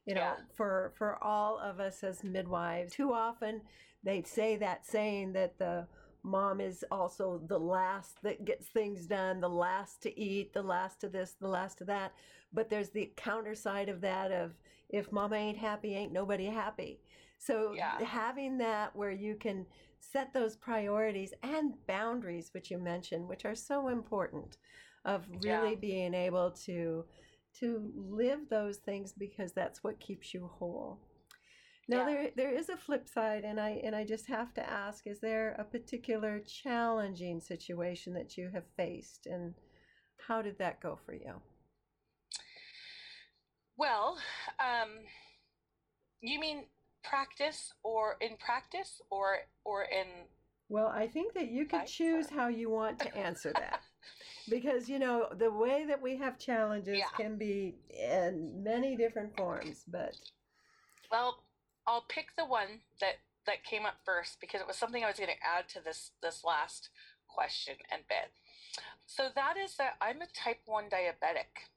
A: you know,
B: Yeah.
A: for for all of us as midwives. Too often they say that saying that the mom is also the last that gets things done, the last to eat, the last to this, the last to that. But there's the counter side of that of if mama ain't happy, ain't nobody happy. So
B: Yeah.
A: having that where you can set those priorities and boundaries, which you mentioned, which are so important, of really
B: Yeah.
A: being able to to live those things because that's what keeps you whole. Now
B: Yeah.
A: there there is a flip side and I and I just have to ask is there a particular challenging situation that you have faced and how did that go for you?
B: well, um, you mean practice or in practice or or in
A: Well, I think that you could choose how you want to answer that. because you know, the way that we have challenges
B: Yeah.
A: can be in many different forms, but
B: Well, I'll pick the one that that came up first because it was something I was going to add to this this last question and bit. So that is that I'm a type 1 diabetic.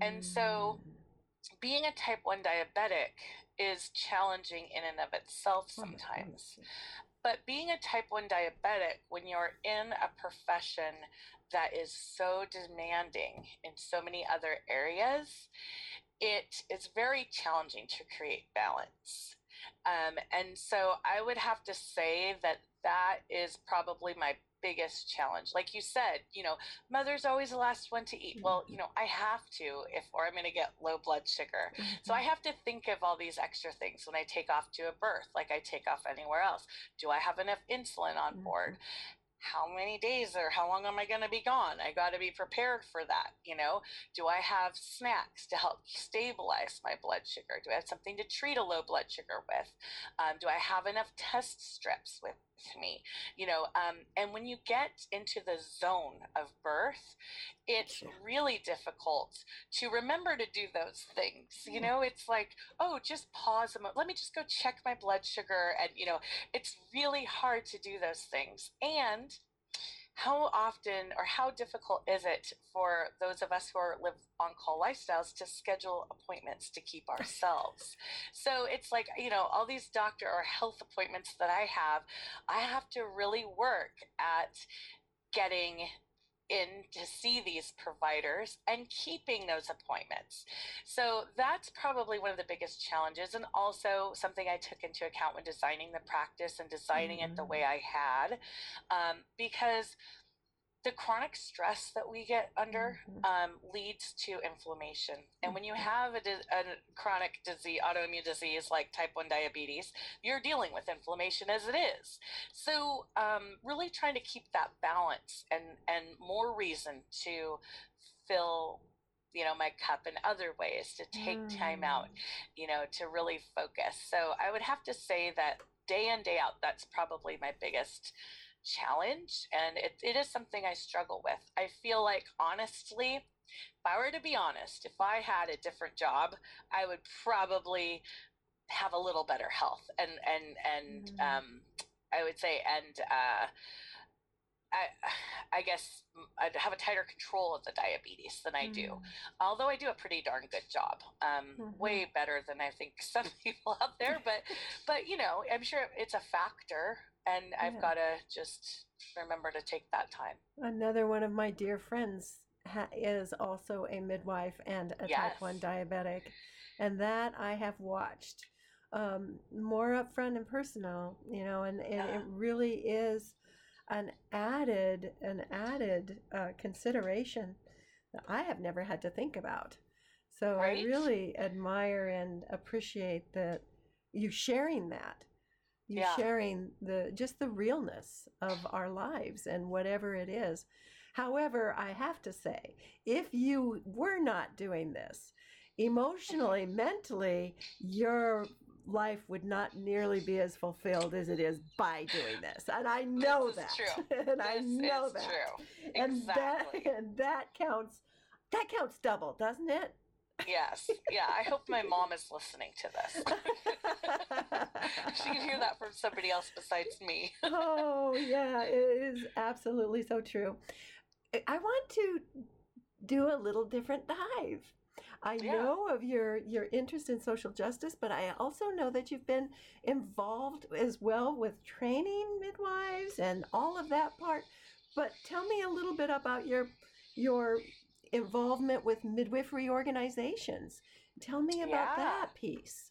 B: And so-
A: Mm.
B: Being a type 1 diabetic is challenging in and of itself
A: Oh
B: sometimes. But being a type 1 diabetic, when you're in a profession that is so demanding in so many other areas, it is very challenging to create balance. Um, and so I would have to say that that is probably my biggest challenge. Like you said, you know, mother's always the last one to eat. Well, you mm-hmm. know, I have to if or I'm going to get low blood sugar. So I mm-hmm. have to think of all these extra things when I take off to a birth, like I take off anywhere else. Do I have enough insulin on board? Mm-hmm. How many days or how long am I going to be gone? I got to be prepared for that. You know, do I have snacks to help stabilize my blood sugar? Do I have something to treat a low blood sugar with? Um, do I have enough test strips with me? You know, um, and when you get into the zone of birth, it's really difficult to remember to do those things. You know, it's like, oh, just pause a moment. Let me just go check my blood sugar. And, you know, it's really hard to do those things. And how often or how difficult is it for those of us who are live on call lifestyles to schedule appointments to keep ourselves? So it's like you know all these doctor or health appointments that i have i have to really work at getting in to see these providers and keeping those appointments. So that's probably one of the biggest challenges, and also something I took into account when designing the practice and designing it the
A: Mhm.
B: way I had, um, because the chronic stress that we get under
A: Mhm.
B: um, leads to inflammation. And when you have a, di- a chronic disease, autoimmune disease like type 1 diabetes, you're dealing with inflammation as it is. So, um, really trying to keep that balance and, and more reason to fill you know my cup in other ways to take time out
A: Mm.
B: you know to really focus so i would have to say that day in day out that's probably my biggest challenge and it, it is something i struggle with i feel like honestly if i were to be honest if i had a different job i would probably have a little better health and and and
A: Mm.
B: um i would say and uh I, I guess I'd have a tighter control of the diabetes than I do.
A: Mm.
B: Although I do a pretty darn good job, um,
A: Mhm.
B: way better than I think some people out there. But, but you know, I'm sure it's a factor, and I've got to just remember to take that time.
A: Another one of my dear friends ha- is also a midwife and a type 1 diabetic. And that I have watched um, more upfront and personal, you know, and, and
B: Yeah.
A: it really is an added, an added uh, consideration that I have never had to think about. So I really admire and appreciate that you sharing that. You
B: Yeah.
A: sharing the just the realness of our lives and whatever it is. However, I have to say, if you were not doing this, emotionally, mentally, your life would not nearly be as fulfilled as it is by doing this. And I know that.
B: true.
A: and I know that.
B: true.
A: And that and that counts that counts double, doesn't it?
B: Yes. Yeah. I hope my mom is listening to this. she can hear that from somebody else besides me.
A: oh, yeah, it is absolutely so true. I want to do a little different dive. I
B: Yeah.
A: know of your your interest in social justice, but I also know that you've been involved as well with training midwives and all of that part. But tell me a little bit about your your involvement with midwifery organizations. Tell me about
B: Yeah.
A: that piece.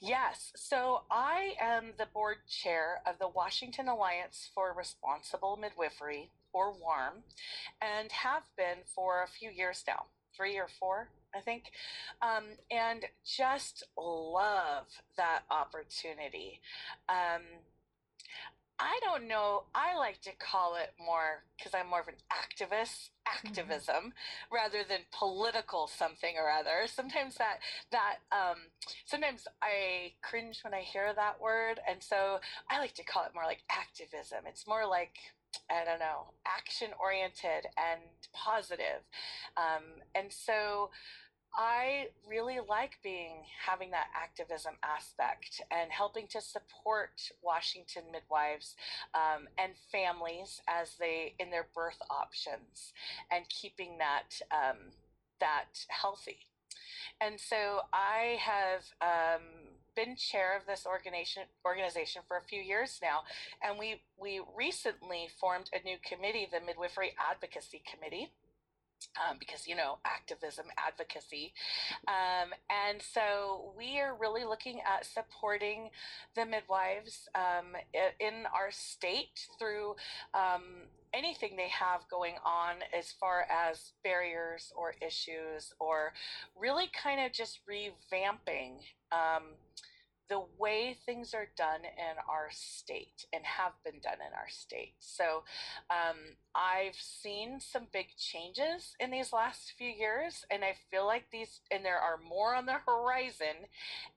B: Yes. So I am the board chair of the Washington Alliance for Responsible Midwifery, or WARM, and have been for a few years now three or four, I think. Um, and just love that opportunity. Um, I don't know. I like to call it more because I'm more of an activist, activism, rather than political something or other. Sometimes that that um, sometimes I cringe when I hear that word, and so I like to call it more like activism. It's more like I don't know, action oriented and positive, um, and so. I really like being having that activism aspect and helping to support Washington midwives um, and families as they in their birth options and keeping that um, that healthy. And so I have um, been chair of this organization organization for a few years now, and we we recently formed a new committee, the Midwifery Advocacy Committee. Um, because you know activism advocacy. Um, and so we are really looking at supporting the midwives um, in our state through um, anything they have going on as far as barriers or issues or really kind of just revamping um, the way things are done in our state and have been done in our state. So um, I've seen some big changes in these last few years, and I feel like these, and there are more on the horizon,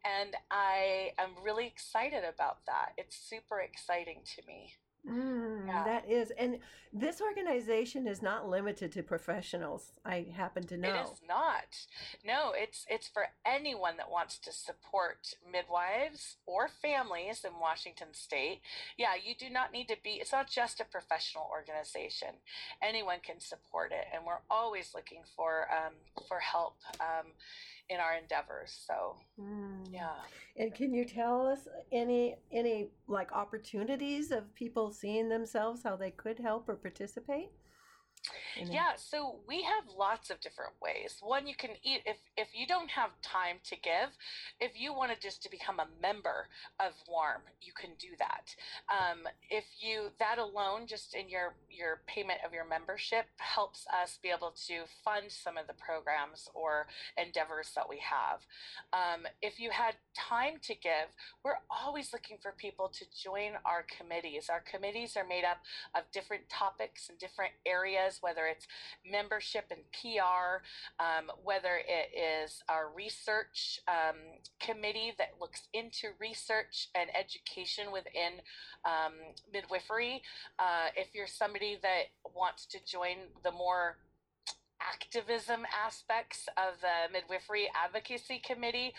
B: and I am really excited about that. It's super exciting to me.
A: Mm,
B: Yeah.
A: That is, and this organization is not limited to professionals. I happen to know.
B: It is not. No, it's it's for anyone that wants to support midwives or families in Washington state. Yeah, you do not need to be it's not just a professional organization. Anyone can support it and we're always looking for um, for help um, in our endeavors. So,
A: Mm.
B: yeah.
A: And can you tell us any any like opportunities of people seeing themselves how they could help or participate?
B: Yeah, so we have lots of different ways. One, you can eat if if you don't have time to give, if you wanted just to become a member of Warm, you can do that. Um, if you that alone, just in your your payment of your membership, helps us be able to fund some of the programs or endeavors that we have. Um, if you had time to give, we're always looking for people to join our committees. Our committees are made up of different topics and different areas, whether it's membership and PR, um, whether it is our research um, committee that looks into research and education within um, midwifery. Uh, if you're somebody that wants to join the more activism aspects of the midwifery advocacy committee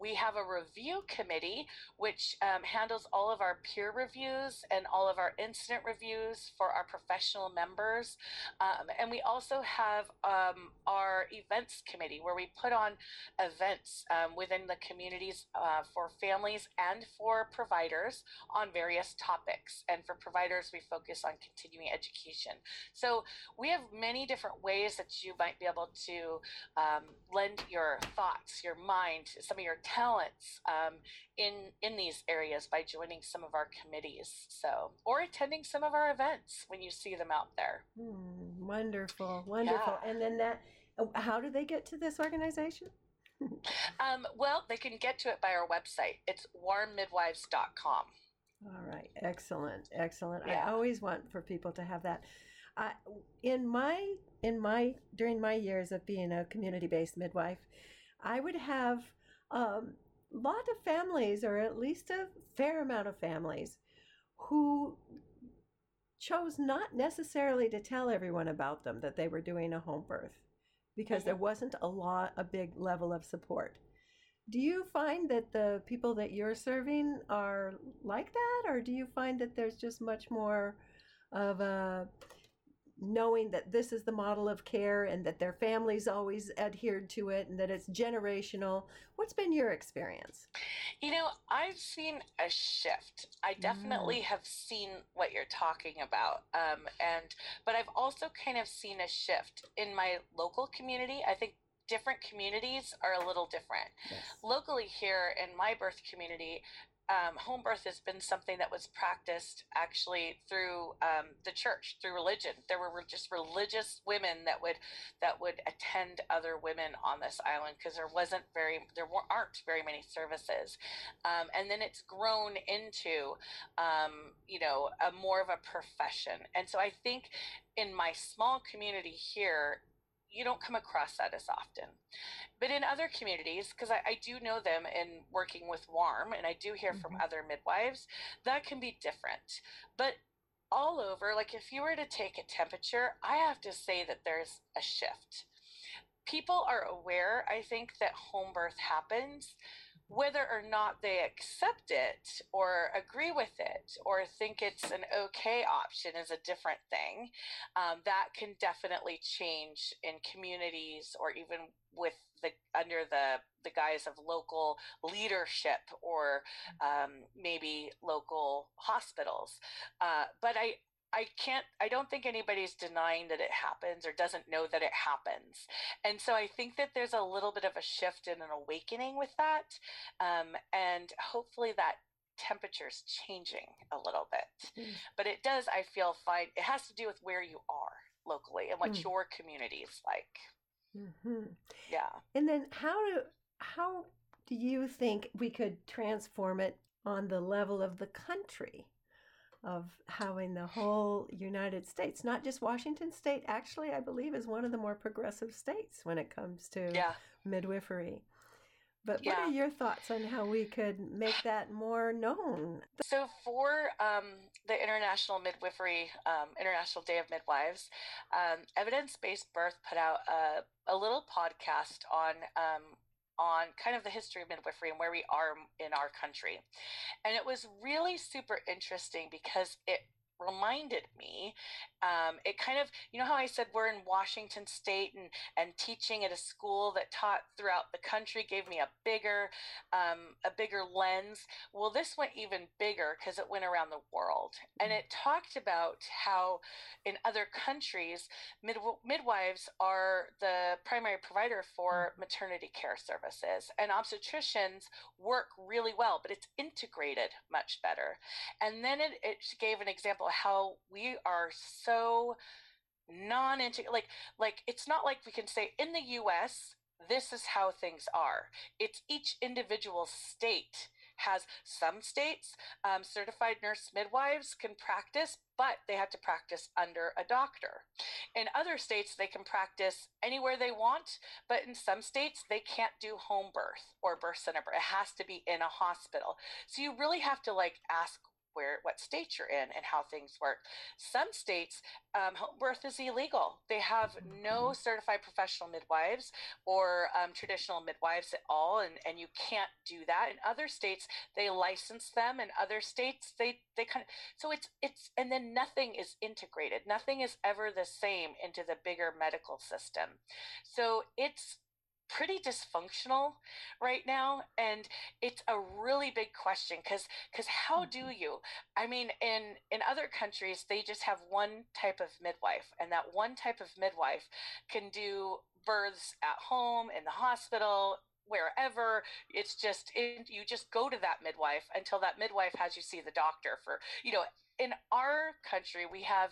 B: we have a review committee which um, handles all of our peer reviews and all of our incident reviews for our professional members. Um, and we also have um, our events committee where we put on events um, within the communities uh, for families and for providers on various topics. And for providers we focus on continuing education. So we have many different ways that you might be able to um, lend your thoughts, your mind, some of your talents um, in in these areas by joining some of our committees. So, or attending some of our events when you see them out there.
A: Hmm, wonderful, wonderful.
B: Yeah.
A: And then that, uh, how do they get to this organization?
B: Um, well, they can get to it by our website. It's warmmidwives.com.
A: All right, excellent, excellent.
B: Yeah.
A: I always want for people to have that. I, in my in my during my years of being a community-based midwife, I would have um, a lot of families, or at least a fair amount of families, who chose not necessarily to tell everyone about them that they were doing a home birth. because
B: Mhm.
A: there wasn't a lot, a big level of support. Do you find that the people that you're serving are like that, or do you find that there's just much more of a knowing that this is the model of care and that their families always adhered to it and that it's generational? What's been your experience?
B: You know, I've seen a shift. I definitely have seen what you're talking about. Um, and but I've also kind of seen a shift in my local community. I think different communities are a little different.
A: Yes.
B: Locally here in my birth community, um, home birth has been something that was practiced actually through um, the church, through religion. There were just religious women that would that would attend other women on this island because there wasn't very there weren't, aren't very many services, um, and then it's grown into um, you know a more of a profession. And so I think in my small community here, you don't come across that as often. But in other communities, because I, I, do know them in working with WARM and I do hear mm-hmm. from other midwives, that can be different. But all over, like if you were to take a temperature, I have to say that there's a shift. People are aware, I think, that home birth happens whether or not they accept it or agree with it or think it's an okay option is a different thing. Um, that can definitely change in communities or even with the under the the guise of local leadership or um, maybe local hospitals. Uh, but I I can't, I don't think anybody's denying that it happens or doesn't know that it happens. And so I think that there's a little bit of a shift and an awakening with that. Um, and hopefully that temperature's changing a little bit. Mm. But it does, I feel, fine. It has to do with where you are locally and what mm. your community is like.
A: Mm-hmm.
B: Yeah.
A: And then how do, how do you think we could transform it on the level of the country? Of having the whole United States, not just Washington State, actually, I believe is one of the more progressive states when it comes to
B: yeah.
A: midwifery. But
B: yeah.
A: what are your thoughts on how we could make that more known?
B: So, for um, the International Midwifery, um, International Day of Midwives, um, Evidence Based Birth put out a, a little podcast on um, on kind of the history of midwifery and where we are in our country. And it was really super interesting because it reminded me um, it kind of you know how i said we're in washington state and and teaching at a school that taught throughout the country gave me a bigger um, a bigger lens? Well this went even bigger because it went around the world and it talked about how in other countries mid- midwives are the primary provider for maternity care services and obstetricians work really well but it's integrated much better and then it, it gave an example how we are so non like like it's not like we can say in the US this is how things are. It's each individual state has some states um, certified nurse midwives can practice but they have to practice under a doctor. In other states they can practice anywhere they want but in some states they can't do home birth or birth center it has to be in a hospital. So you really have to like ask where what state you're in and how things work. Some states, um, home birth is illegal. They have no mm-hmm. certified professional midwives or um, traditional midwives at all, and, and you can't do that. In other states, they license them. In other states, they they kind of so it's it's and then nothing is integrated. Nothing is ever the same into the bigger medical system. So it's pretty dysfunctional right now and it's a really big question because because how do mm-hmm. you i mean in in other countries they just have one type of midwife and that one type of midwife can do births at home in the hospital wherever it's just it, you just go to that midwife until that midwife has you see the doctor for you know in our country we have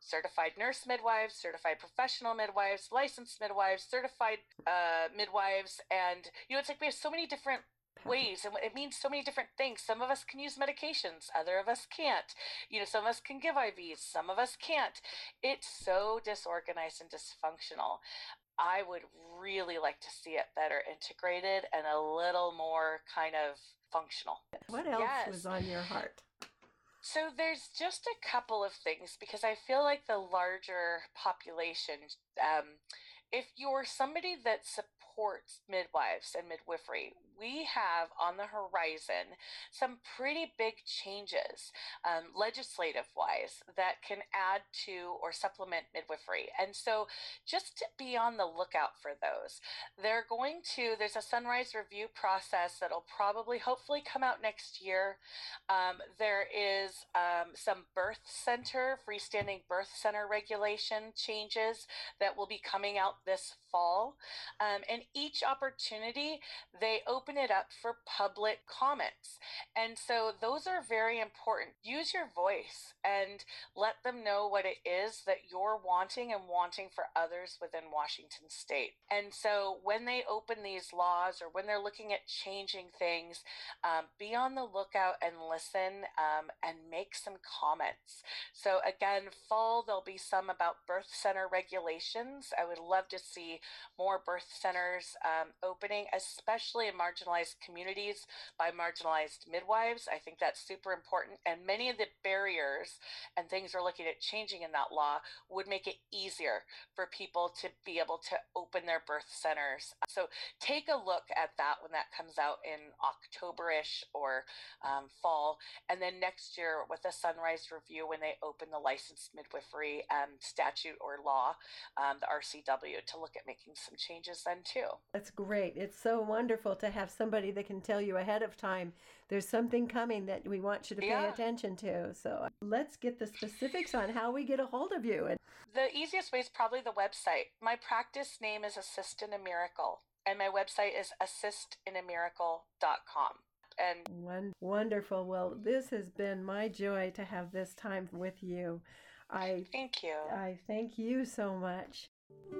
B: certified nurse midwives, certified professional midwives, licensed midwives, certified uh, midwives, and you know, it's like we have so many different ways and it means so many different things. Some of us can use medications other of us can't. You know some of us can give ivs some of us can't. It's so disorganized and dysfunctional. I would really like to see it better integrated and a little more kind of functional.
A: What else yes. was on your heart
B: so there's just a couple of things because I feel like the larger population um, if you're somebody that supports midwives and midwifery, we have on the horizon some pretty big changes, um, legislative wise, that can add to or supplement midwifery. And so just to be on the lookout for those. They're going to, there's a sunrise review process that'll probably, hopefully, come out next year. Um, there is um, some birth center, freestanding birth center regulation changes that will be coming out this fall. Um, and each opportunity, they open it up for public comments. And so those are very important. Use your voice and let them know what it is that you're wanting and wanting for others within Washington state. And so when they open these laws or when they're looking at changing things, um, be on the lookout and listen um, and make some comments. So again, fall, there'll be some about birth center regulations. I would love to see more birth centers um, opening, especially in marginalized communities by marginalized midwives. I think that's super important. And many of the barriers and things we're looking at changing in that law would make it easier for people to be able to open their birth centers. So take a look at that when that comes out in Octoberish or um, fall. And then next year with a Sunrise Review, when they open the licensed midwifery um, statute or law, um, the RCW, to look at making some changes then too.
A: That's great. It's so wonderful to have somebody that can tell you ahead of time there's something coming that we want you to pay yeah. attention to. So let's get the specifics on how we get a hold of you.
B: The easiest way is probably the website. My practice name is Assist in a Miracle, and my website is assistinamiracle.com
A: and wonderful. Well, this has been my joy to have this time with you. I
B: thank you.
A: I thank you so much.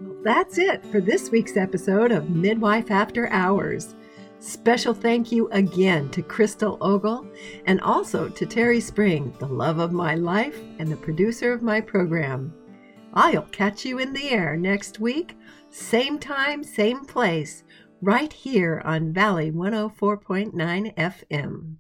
A: Well, that's it for this week's episode of Midwife After Hours. Special thank you again to Crystal Ogle and also to Terry Spring, the love of my life and the producer of my program. I'll catch you in the air next week, same time, same place, right here on Valley 104.9 FM.